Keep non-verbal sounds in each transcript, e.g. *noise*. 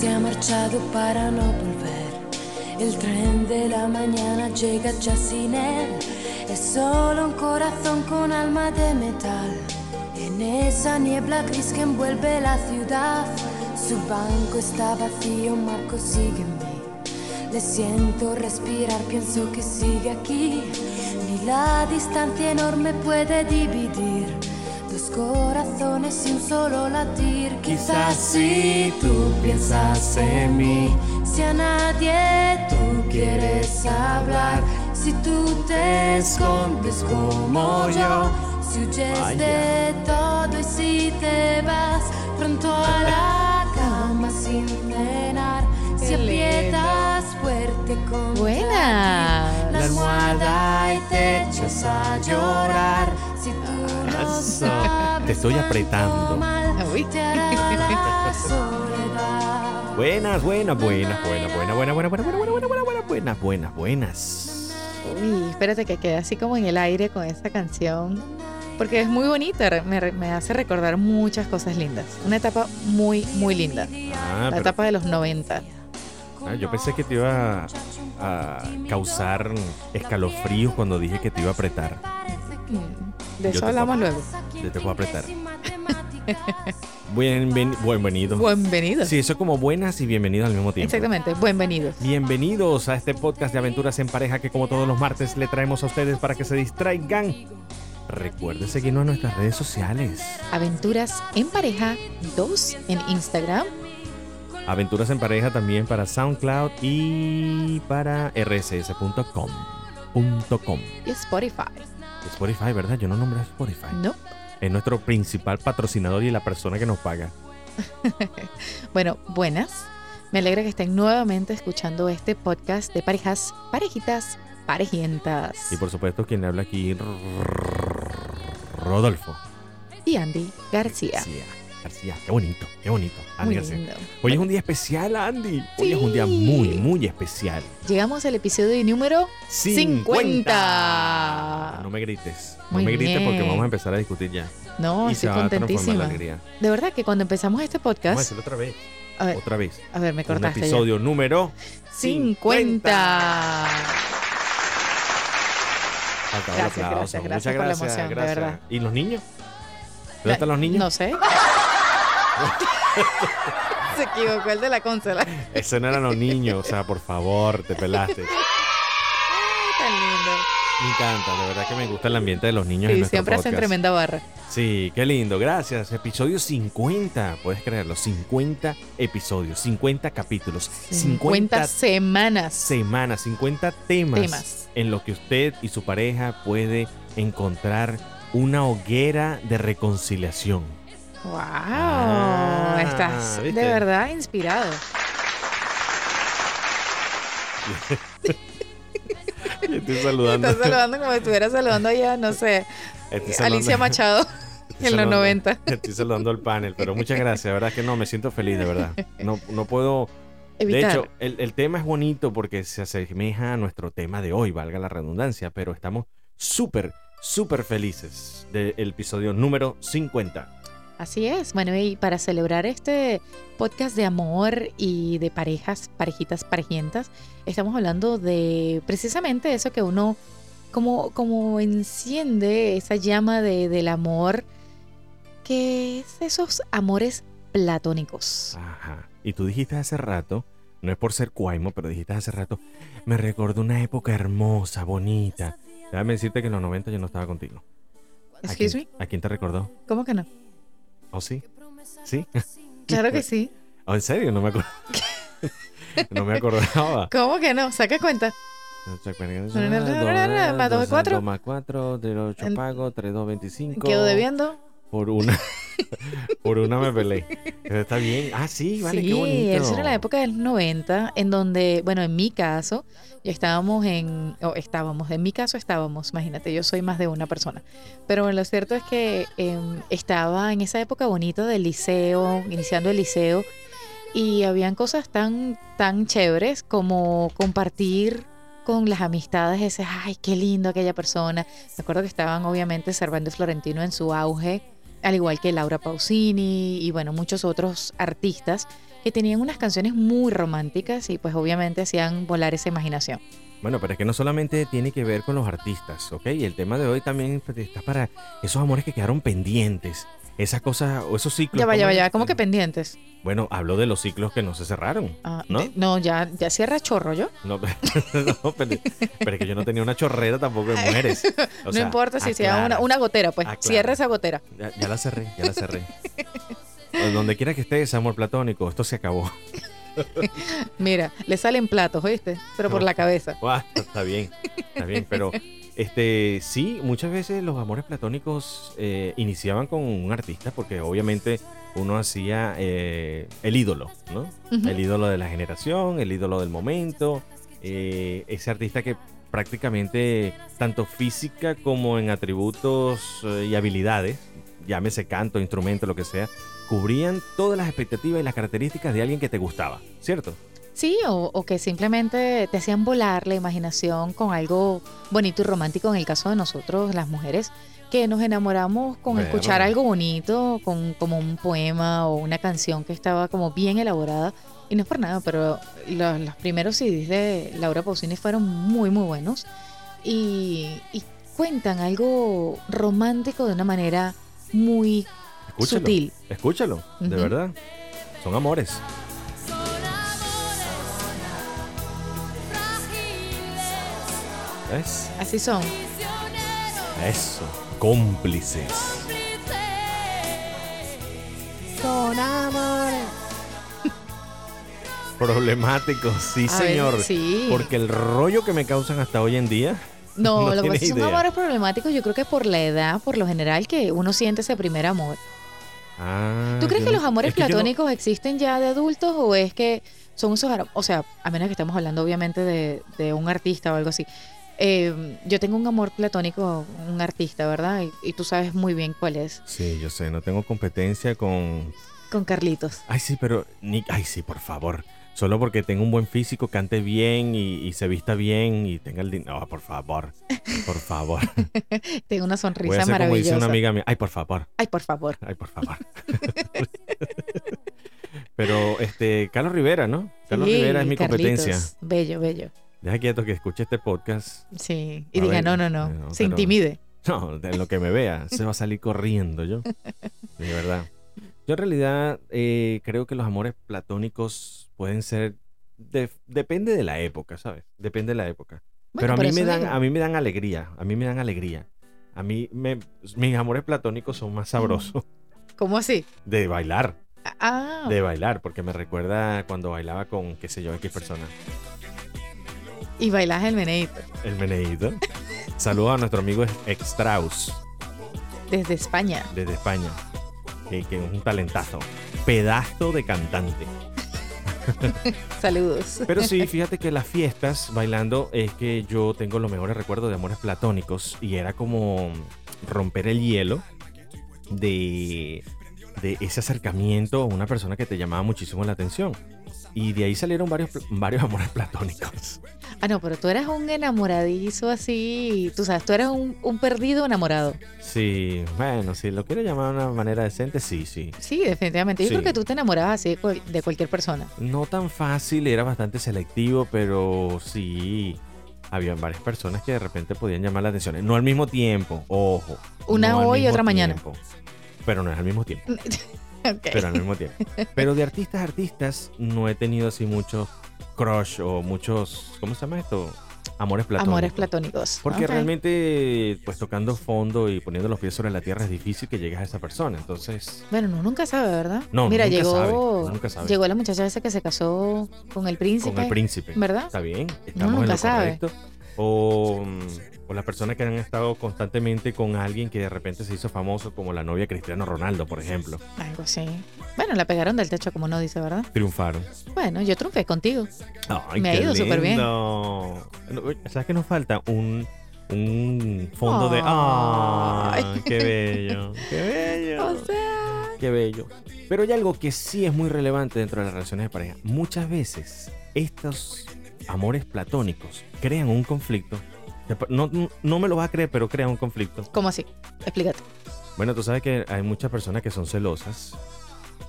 Se ha marchado para no volver. El tren de la mañana llega ya sin él. Es solo un corazón con alma de metal. En esa niebla gris que envuelve la ciudad, su banco está vacío, Marco mí. Le siento respirar, pienso que sigue aquí. Ni la distancia enorme puede dividir dos corazones y un solo latir. Quizás si tú piensas en mí, Si a nadie tú quieres hablar, si tú te escondes como yo, si huyes de todo y si te vas pronto a *laughs* la cama sin cenar, si Qué aprietas fuerte con Buena. la almohada y te echas a llorar, Eso. Te estoy apretando. Buenas, buenas, buenas, buenas, buenas, buenas, buenas, buenas, buenas, buenas, buenas, buenas. Uy, espérate que quede así como en el aire con esta canción. Porque es muy bonita, me, me hace recordar muchas cosas lindas. Una etapa muy, muy linda. Ah, La pero- etapa de los 90. ah, yo pensé que te iba a, a causar escalofríos cuando dije que te iba a apretar. Mm, De eso hablamos puedo- luego. Yo te puedo apretar. *laughs* Bienven- bienvenido. Bienvenidos. Sí, eso es como buenas y bienvenidos al mismo tiempo. Exactamente, bienvenidos. Bienvenidos a este podcast de aventuras en pareja que como todos los martes le traemos a ustedes para que se distraigan. Recuerde seguirnos en nuestras redes sociales. Aventuras en pareja 2 en Instagram. Aventuras en pareja también para SoundCloud y para rss.com. punto com. y Spotify. Spotify, ¿verdad? Yo no nombré Spotify. No. Es nuestro principal patrocinador y la persona que nos paga. *laughs* Bueno, buenas. Me alegra que estén nuevamente escuchando este podcast de parejas, parejitas, parejientas. Y por supuesto, quien habla aquí, Rodolfo. Y Andy García. García. García, qué bonito, qué bonito. Andy García. Hoy es un día especial, Andy. Hoy es un día muy, muy especial. Llegamos al episodio número 50. No me grites. Muy no me grites porque vamos a empezar a discutir ya. No, y estoy contentísima. De verdad que cuando empezamos este Vamos a podcast, decirlo otra vez. a ver, Otra vez. a ver, me Un cortaste. ya. episodio número 50. Faltaba Gracias, el aplauso. gracias, gracias Muchas por la gracias, emoción, de gracias. verdad. ¿Y los niños? ¿Dónde están los niños? No sé. *laughs* *laughs* Se equivocó el de la consola. Ese no eran los niños, o sea, por favor, te pelaste. Ay, tan lindo. Me encanta, de verdad que me gusta el ambiente de los niños en Sí, siempre hacen podcast. tremenda barra. Sí, qué lindo, gracias. Episodio 50, puedes creerlo, 50 episodios, 50 capítulos, 50 50 semanas. semanas, 50 temas, Temas. en los que usted y su pareja puede encontrar una hoguera de reconciliación. ¡Wow! Ah, Estás ¿viste? de verdad inspirado. *laughs* Estoy saludando. Estás saludando como si estuviera saludando allá, no sé, saludando- Alicia Machado *laughs* en los saludando- 90. Estoy saludando al panel, pero muchas gracias, de verdad que no, me siento feliz, de verdad. No, no puedo De hecho, el, el tema es bonito porque se asemeja a nuestro tema de hoy, valga la redundancia, pero estamos súper, súper felices del episodio número 50. Así es. Bueno, y para celebrar este podcast de amor y de parejas, parejitas, parejientas, estamos hablando de precisamente eso que uno como, como enciende esa llama de, del amor, que es esos amores platónicos. Ajá. Y tú dijiste hace rato, no es por ser cuaimo, pero dijiste hace rato, me recordó una época hermosa, bonita. Déjame decirte que en los 90 yo no estaba contigo. ¿A quién, ¿A quién te recordó? ¿cómo que no? ¿Oh, sí? ¿Sí? *laughs* Claro que sí. ¿Oh, en serio? No me acuerdo. *laughs* no me acordaba. ¿Cómo que no? Saca cuenta. Más dos, cuatro. 2 más 4, de 8 En- pago, 3, 2, 25. Quedo debiendo. Por una. *laughs* *laughs* por una me peleé. Pero está bien. Ah, sí, vale, qué sí, bonito. eso era la época del 90, en donde, bueno, en mi caso, ya estábamos en, o estábamos, en mi caso estábamos, imagínate, yo soy más de una persona. Pero bueno, lo cierto es que em, estaba en esa época bonita del liceo, iniciando el liceo, y habían cosas tan, tan chéveres como compartir con las amistades ese, ay, qué lindo aquella persona. Me acuerdo que estaban obviamente Servando y Florentino en su auge, al igual que Laura Pausini y bueno, muchos otros artistas que tenían unas canciones muy románticas y pues obviamente hacían volar esa imaginación. Bueno, pero es que no solamente tiene que ver con los artistas, ¿ok? Y el tema de hoy también pues, está para esos amores que quedaron pendientes, esas cosas o esos ciclos. Ya va, ya va, ¿cómo ya, es? ¿cómo que pendientes? Bueno, hablo de los ciclos que no se cerraron. Ah, ¿No? de- no, ya, ya cierra chorro yo. No, *laughs* no, pero, pero es que yo no tenía una chorrera tampoco de mujeres. *laughs* O no sea, importa si sea una, una gotera, pues Aclara. cierra esa gotera. Ya, ya la cerré, ya la cerré. *laughs* Donde quiera que estés, amor platónico, esto se acabó. Mira, le salen platos, ¿oíste? Pero por la cabeza. Guau, está bien, está bien, pero este sí, muchas veces los amores platónicos eh, iniciaban con un artista porque obviamente uno hacía eh, el ídolo, ¿no? El ídolo de la generación, el ídolo del momento, eh, ese artista que prácticamente tanto física como en atributos eh, y habilidades, llámese canto, instrumento, lo que sea, cubrían todas las expectativas y las características de alguien que te gustaba, ¿cierto? Sí, o, o que simplemente te hacían volar la imaginación con algo bonito y romántico en el caso de nosotros, las mujeres, que nos enamoramos con escuchar algo bonito, con como un poema o una canción que estaba como bien elaborada. Y no es por nada, pero los, los primeros CDs de Laura Pausini fueron muy, muy buenos. Y, y cuentan algo romántico de una manera muy Escúchalo. sutil. Escúchalo, de verdad. Son amores. ¿Ves? Así son. Eso. Cómplices. Son amores. *laughs* Problemáticos, sí, A ver, señor. sí. Porque el rollo que me causan hasta hoy en día. *laughs* No, No lo que pasa es que tienes son amores problemáticos, yo creo que por la edad, por lo general, que uno siente ese primer amor. Ah, ¿Tú crees que no- los amores es que yo no- platónicos existen ya de adultos o es que son esos, o sea, a menos que estemos hablando obviamente de, de un artista o algo así. Eh, yo tengo un amor platónico, un artista, ¿verdad? Y, y tú sabes muy bien cuál es, Sí, yo sé, no tengo competencia con. con Carlitos. Ay, sí, pero. Ni... Ay, sí, por favor. Solo porque tenga un buen físico, cante bien y, y se vista bien y tenga el dinero. No, por favor. Por favor. *laughs* Tengo una Voy a sonrisa hacer como dice maravillosa. una amiga mía. Ay, por favor. Ay, por favor. Ay, por favor. *laughs* Pero, este, Carlos Rivera, ¿no? Carlos Sí, Rivera es mi Carlitos. competencia. Bello, bello. Deja quieto que escuche este podcast. Sí. Y A diga, ver, no, no, no. no, se pero- intimide. No, de lo que me vea, se va a salir corriendo yo. De verdad. Yo en realidad eh, creo que los amores platónicos pueden ser. de- depende de la época, ¿sabes? Depende de la época. Pero a mí, me dan, digo. a mí me dan alegría. A mí me dan alegría. A mí, me, mis amores platónicos son más sabrosos ¿Cómo así? de bailar. Ah, De bailar, porque me recuerda cuando bailaba con, qué sé yo, X persona. Y bailas el meneíto El meneíto. Saludos a nuestro amigo Extraus, desde España. desde España. Que, que es un talentazo. Pedazo de cantante. *laughs* Saludos. Pero sí, *laughs* fíjate que las fiestas bailando es que yo tengo los mejores recuerdos de amores platónicos y era como romper el hielo de, de ese acercamiento a una persona que te llamaba muchísimo la atención. Y de ahí salieron varios, varios amores *laughs* platónicos. Ah, no, pero tú eras un enamoradizo así. Tú sabes, tú eras un, un perdido enamorado. Sí, bueno, si lo quiero llamar de una manera decente, sí, sí. Sí, definitivamente. Yo Sí. creo que tú te enamorabas así de, cual- de cualquier persona. No tan fácil, era bastante selectivo, pero sí. Habían varias personas que de repente podían llamar la atención. No al mismo tiempo, ojo. Una no hoy y otra mañana. Pero no es al mismo tiempo. *laughs* Ok. Pero al mismo tiempo. Pero de artistas a artistas no he tenido así muchos crush o muchos. ¿Cómo se llama esto? Amores platónicos. Amores platónicos. Porque realmente, pues tocando fondo y poniendo los pies sobre la tierra es difícil que llegues a esa persona. Entonces, Bueno, uno nunca sabe, ¿verdad? No, Mira, nunca llegó, sabe, nunca sabe. llegó la muchacha esa que se casó con el príncipe. con el príncipe. ¿Verdad? Está bien, estamos en nunca lo sabe. correcto. O, mm, o las personas que han estado constantemente con alguien que de repente se hizo famoso, como la novia Cristiano Ronaldo, por ejemplo. Algo así. Bueno, la pegaron del techo, como uno dice, ¿verdad? Triunfaron. Bueno, yo triunfé contigo. Ay, Me ha ido súper bien. No, ¿Sabes que nos falta? Un, un fondo de... Ay. ¡Ay, qué bello! ¡Qué *laughs* bello! O sea. Qué bello. Pero hay algo que sí es muy relevante dentro de las relaciones de pareja. Muchas veces estos amores platónicos crean un conflicto. No, no me lo vas a creer, pero crean un conflicto. ¿Cómo así? Explícate. Bueno, tú sabes que hay muchas personas que son celosas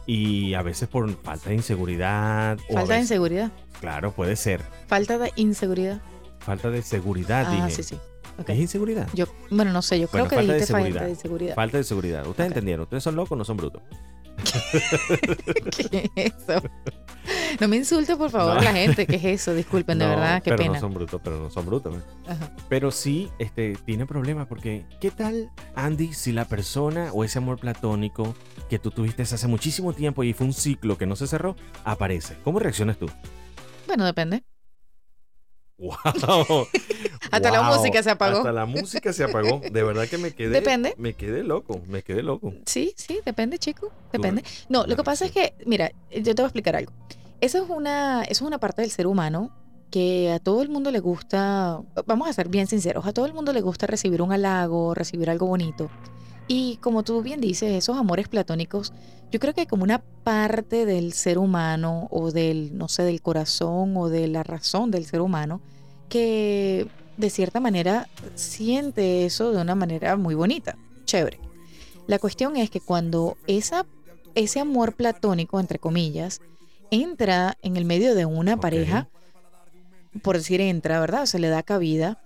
y a veces por falta de inseguridad. Falta de inseguridad. Claro, puede ser. Falta de inseguridad. Falta de seguridad, Ah, dije. sí, sí. Ok. ¿Es inseguridad? Yo, bueno, no sé, yo creo Bueno, que falta de dijiste falta seguridad. de inseguridad. Falta de seguridad. Ustedes entendieron. Ustedes son locos, no son brutos. *laughs* ¿Qué es eso? No me insulte, por favor, No. la gente. ¿Qué es eso? Disculpen, de No, verdad, qué pero pena. no son brutos, pero no son brutos. ¿eh? Ajá. Pero sí, este, tiene problemas porque, ¿qué tal, Andy, si la persona o ese amor platónico que tú tuviste hace muchísimo tiempo y fue un ciclo que no se cerró, aparece? ¿Cómo reaccionas tú? Bueno, depende. ¡Wow! *laughs* Hasta la música se apagó. Hasta la música se apagó. De verdad que me quedé. Depende. Me quedé loco. Me quedé loco. Sí, sí, depende, chico. Depende. No, lo que pasa es que, mira, yo te voy a explicar algo. Eso es una, eso es una parte del ser humano que a todo el mundo le gusta, vamos a ser bien sinceros, a todo el mundo le gusta recibir un halago, recibir algo bonito. Y como tú bien dices, esos amores platónicos, yo creo que como una parte del ser humano o del, no sé, del corazón o de la razón del ser humano, que de cierta manera siente eso de una manera muy bonita, chévere. La cuestión es que cuando esa, ese amor platónico, entre comillas, entra en el medio de una pareja, por decir entra, ¿verdad? O se le da cabida,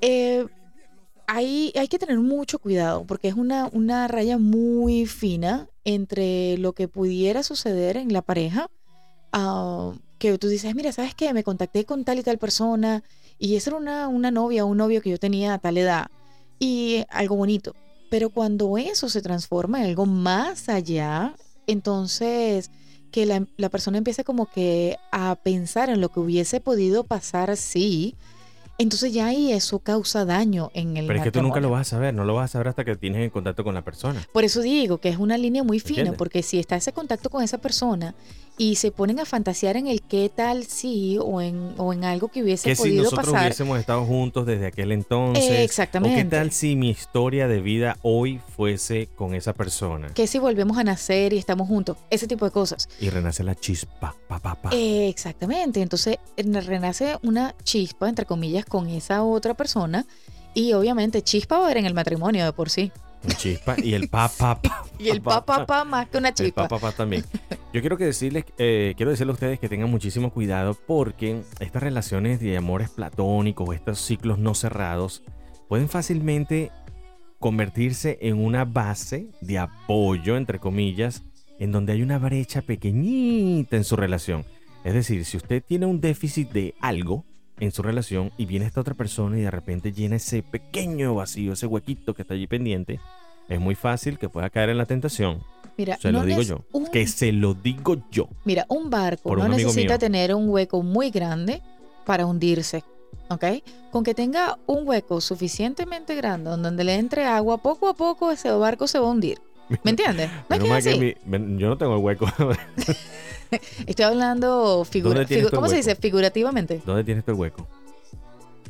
eh, hay, hay que tener mucho cuidado porque es una, una raya muy fina entre lo que pudiera suceder en la pareja, ah, que tú dices, mira, ¿sabes qué? Me contacté con tal y tal persona y esa era una, una novia o un novio que yo tenía a tal edad y algo bonito. Pero cuando eso se transforma en algo más allá, entonces que la, la persona empieza como que a pensar en lo que hubiese podido pasar si, entonces ya ahí eso causa daño en el Pero es que tú nunca lo vas a saber. No lo vas a saber hasta que tienes en contacto con la persona. Por eso digo que es una línea muy fina, ¿Entiendes? porque si está ese contacto con esa persona y se ponen a fantasear en el qué tal sí o en, o en algo que hubiese Que si podido nosotros pasar. hubiésemos estado juntos desde aquel entonces. Eh, ¿O exactamente. qué tal si mi historia de vida hoy fuese con esa persona? Que si volvemos a nacer y estamos juntos, ese tipo de cosas. Y renace la chispa. Pa, pa, pa. Eh, exactamente. Entonces en- renace una chispa, entre comillas, con esa otra persona. Y obviamente chispa va a haber en el matrimonio de por sí. Un chispa. Y el pa, pa, pa. *laughs* Y el pa, papá pa, más que una El chispa. pa, pa, pa también. *laughs* Yo quiero que decirles, eh, quiero decirle a ustedes que tengan muchísimo cuidado porque estas relaciones de amores platónicos, estos ciclos no cerrados, pueden fácilmente convertirse en una base de apoyo, entre comillas, en donde hay una brecha pequeñita en su relación. Es decir, si usted tiene un déficit de algo en su relación y viene esta otra persona y de repente llena ese pequeño vacío, ese huequito que está allí pendiente, es muy fácil que pueda caer en la tentación Mira, se lo no digo es yo. un- Que se lo digo yo. Mira, un barco Por no un necesita mío. tener un hueco muy grande para hundirse, ¿ok? Con que tenga un hueco suficientemente grande donde le entre agua, poco a poco ese barco se va a hundir. ¿Me *laughs* entiendes? No es que así. mi- yo no tengo el hueco. *laughs* *laughs* Estoy hablando figura, ¿Dónde tienes figu- ¿cómo se dice? Figurativamente. ¿Dónde tienes el hueco?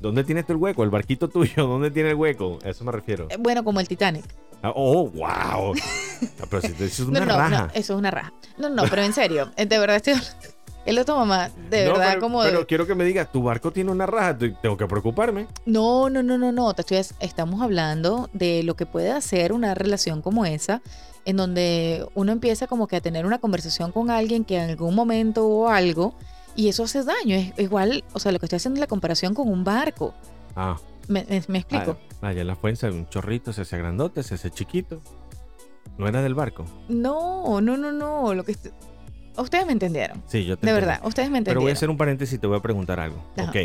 ¿Dónde tienes el hueco? El barquito tuyo, *laughs* ¿dónde tiene el hueco? A eso me refiero. Eh, Bueno, como el Titanic. Ah, oh, wow. *laughs* Pero si te dices una no, no, raja. eso es una raja. No, no, pero en serio, de verdad estoy El otro mamá, de No, verdad, pero, como de- pero quiero que me digas, tu barco tiene una raja, te- tengo que preocuparme. No, no, no, no, no. Te estoy, estamos hablando de lo que puede hacer una relación como esa, en donde uno empieza como que a tener una conversación con alguien que en algún momento o algo, y eso hace daño. Es igual, o sea, lo que estoy haciendo es la comparación con un barco. Ah, ¿Me, me- me explico? ah, en la fuente un chorrito, se hace grandote, se hace chiquito. No era del barco. No, no, no, no. Lo que ustedes me entendieron. Sí, yo te De entiendo. verdad, ustedes me Pero voy a entendieron. hacer un paréntesis y te voy a preguntar algo. Ajá. Ok,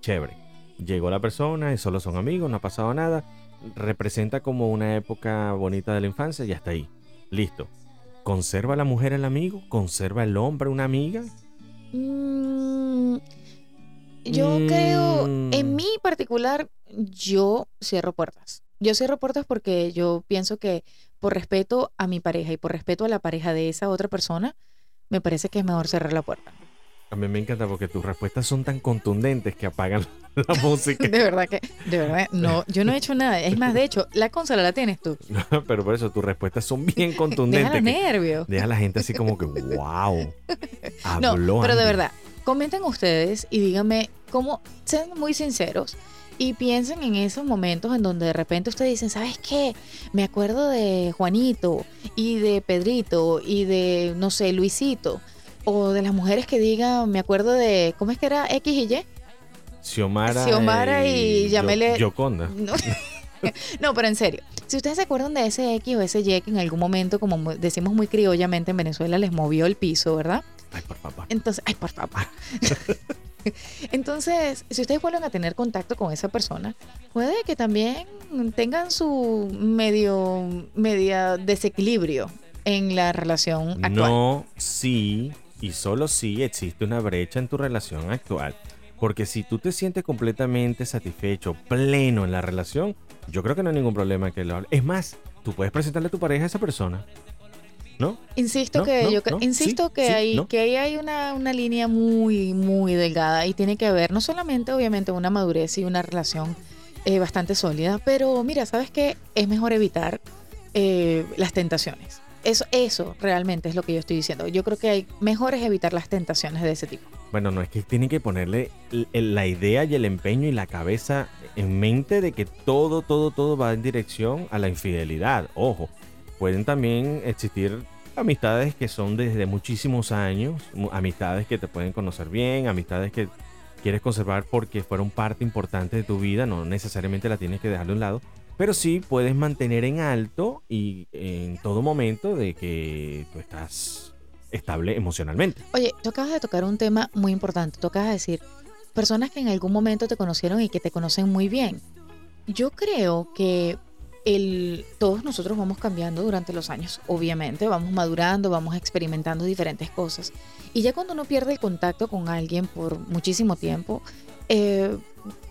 chévere. Llegó la persona y solo son amigos, no ha pasado nada. Representa como una época bonita de la infancia y hasta ahí. Listo. ¿Conserva la mujer el amigo? ¿Conserva el hombre una amiga? Mm, yo creo, Mm. en mi particular, yo cierro puertas. Yo cierro puertas porque yo pienso que por respeto a mi pareja y por respeto a la pareja de esa otra persona, me parece que es mejor cerrar la puerta. A mí me encanta porque tus respuestas son tan contundentes que apagan la *laughs* música. De verdad que, de verdad, no, yo no he hecho nada. Es más, de hecho, la consola la tienes tú. *laughs* Pero por eso tus respuestas son bien Deja contundentes. que nervios. deja a la gente así como que, wow. No, Habló pero de Andy". verdad, comenten ustedes y díganme cómo, sean muy sinceros Y piensen en esos momentos en donde de repente ustedes dicen, ¿sabes qué? Me acuerdo de Juanito y de Pedrito y de, no sé, Luisito. O de las mujeres que digan, me acuerdo de, ¿cómo es que era X y Y? Xiomara, Xiomara y Yamele- Yoconda. *laughs* No. *laughs* no, pero en serio. Si ustedes se acuerdan de ese X o ese Y que en algún momento, como decimos muy criollamente en Venezuela, les movió el piso, ¿verdad? Ay, por favor. Entonces, ay, por favor. *laughs* *laughs* Entonces, si ustedes vuelven a tener contacto con esa persona, puede que también tengan su medio, media desequilibrio en la relación actual. No, sí y solo sí existe una brecha en tu relación actual. Porque si tú te sientes completamente satisfecho, pleno en la relación, yo creo que no hay ningún problema que lo hable. Es más, tú puedes presentarle a tu pareja a esa persona. ¿No? Insisto No, que no, yo cre- no, insisto sí, que sí, hay que ahí hay una, una línea muy muy delgada y tiene que haber no solamente obviamente una madurez y una relación eh, bastante sólida, pero mira, sabes qué es mejor evitar eh, las tentaciones. Eso eso realmente es lo que yo estoy diciendo. Yo creo que hay mejor es evitar las tentaciones de ese tipo. Bueno, no es que tienen que ponerle la idea y el empeño y la cabeza en mente de que todo, todo, todo va en dirección a la infidelidad. Ojo, pueden también existir amistades que son desde muchísimos años, amistades que te pueden conocer bien, amistades que quieres conservar porque fueron parte importante de tu vida, no necesariamente la tienes que dejar de un lado, pero sí puedes mantener en alto y en todo momento de que tú estás estable emocionalmente. Oye, tú acabas de tocar un tema muy importante. Tú acabas de decir personas que en algún momento te conocieron y que te conocen muy bien. Yo creo que el, todos nosotros vamos cambiando durante los años, obviamente, vamos madurando, vamos experimentando diferentes cosas. Y ya cuando uno pierde el contacto con alguien por muchísimo tiempo, eh,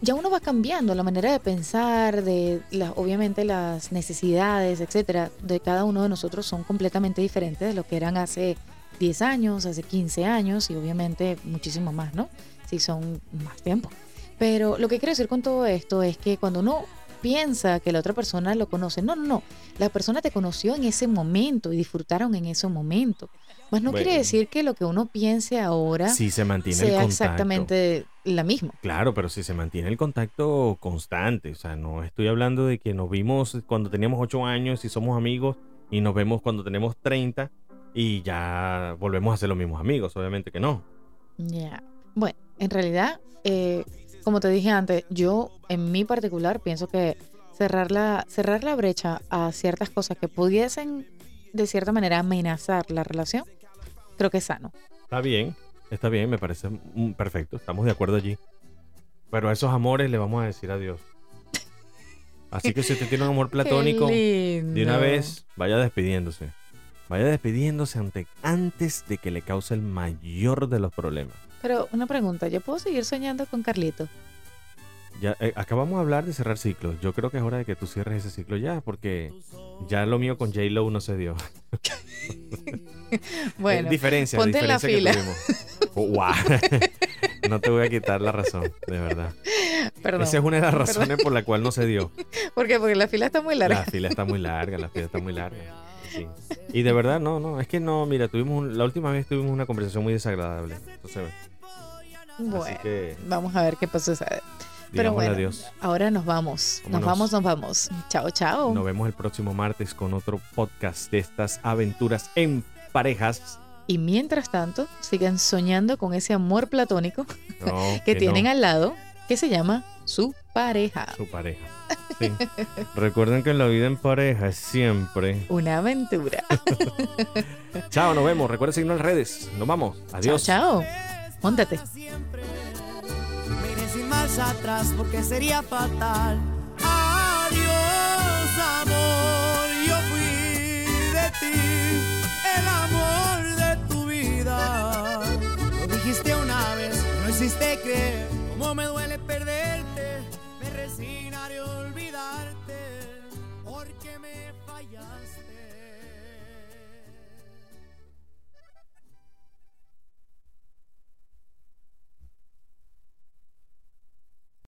ya uno va cambiando la manera de pensar, de la- obviamente las necesidades, etcétera, de cada uno de nosotros son completamente diferentes de lo que eran hace 10 años, hace 15 años y obviamente muchísimo más, ¿no? Si son más tiempo. Pero lo que quiero decir con todo esto es que cuando uno piensa que la otra persona lo conoce, no, no, no, la persona te conoció en ese momento y disfrutaron en ese momento. Más no quiere decir que lo que uno piense ahora Si se mantiene el sea contacto. exactamente la misma. Claro, pero si se mantiene el contacto constante, o sea, no estoy hablando de que nos vimos cuando teníamos 8 años y somos amigos y nos vemos cuando tenemos 30 y ya volvemos a ser los mismos amigos, obviamente que no. Ya. Bueno, en realidad, eh, como te dije antes, yo en mi particular pienso que cerrar la, cerrar la brecha a ciertas cosas que pudiesen de cierta manera amenazar la relación, creo que es sano. Está bien, está bien, me parece perfecto, estamos de acuerdo allí. Pero a esos amores le vamos a decir adiós. Así que si usted tiene un amor *laughs* platónico, de una vez vaya despidiéndose. Vaya despidiéndose ante, antes de que le cause el mayor de los problemas. Pero una pregunta, ¿yo puedo seguir soñando con Carlito? Ya eh, acabamos de hablar de cerrar ciclos. Yo creo que es hora de que tú cierres ese ciclo ya, porque ya lo mío con J Lo no se dio. *laughs* Bueno, Eh, diferencia, ponte en la diferencia que fila. *laughs* Oh, *laughs* no te voy a quitar la razón, de verdad. perdón. Esa es una de las perdón. razones por la cual no se dio. ¿Por qué? Porque la fila está muy larga. La fila está muy larga, la fila está muy larga. Sí. Y de verdad, no, no, es que no, mira, tuvimos un- la última vez tuvimos una conversación muy desagradable. Entonces, Bueno, así que vamos a ver qué pasa. Pero bueno, adiós. ahora nos vamos. Nos vamos, nos vamos. Chao, chao. Nos vemos el próximo martes con otro podcast de estas aventuras en parejas. Y mientras tanto, sigan soñando con ese amor platónico No, *laughs* que, tienen no, al lado, que se llama su pareja. su pareja. *laughs* Sí. Recuerden que la vida en pareja es siempre. Una aventura. *laughs* Chao, nos vemos. Recuerden seguirnos en las redes. Nos vamos. Adiós. Chao, chao. Móntate. iré sin marcha atrás porque sería fatal. Adiós, amor, yo fui de ti, el amor de tu vida. Lo dijiste una vez, no hiciste creer. Cómo me duele perderte, me resignaré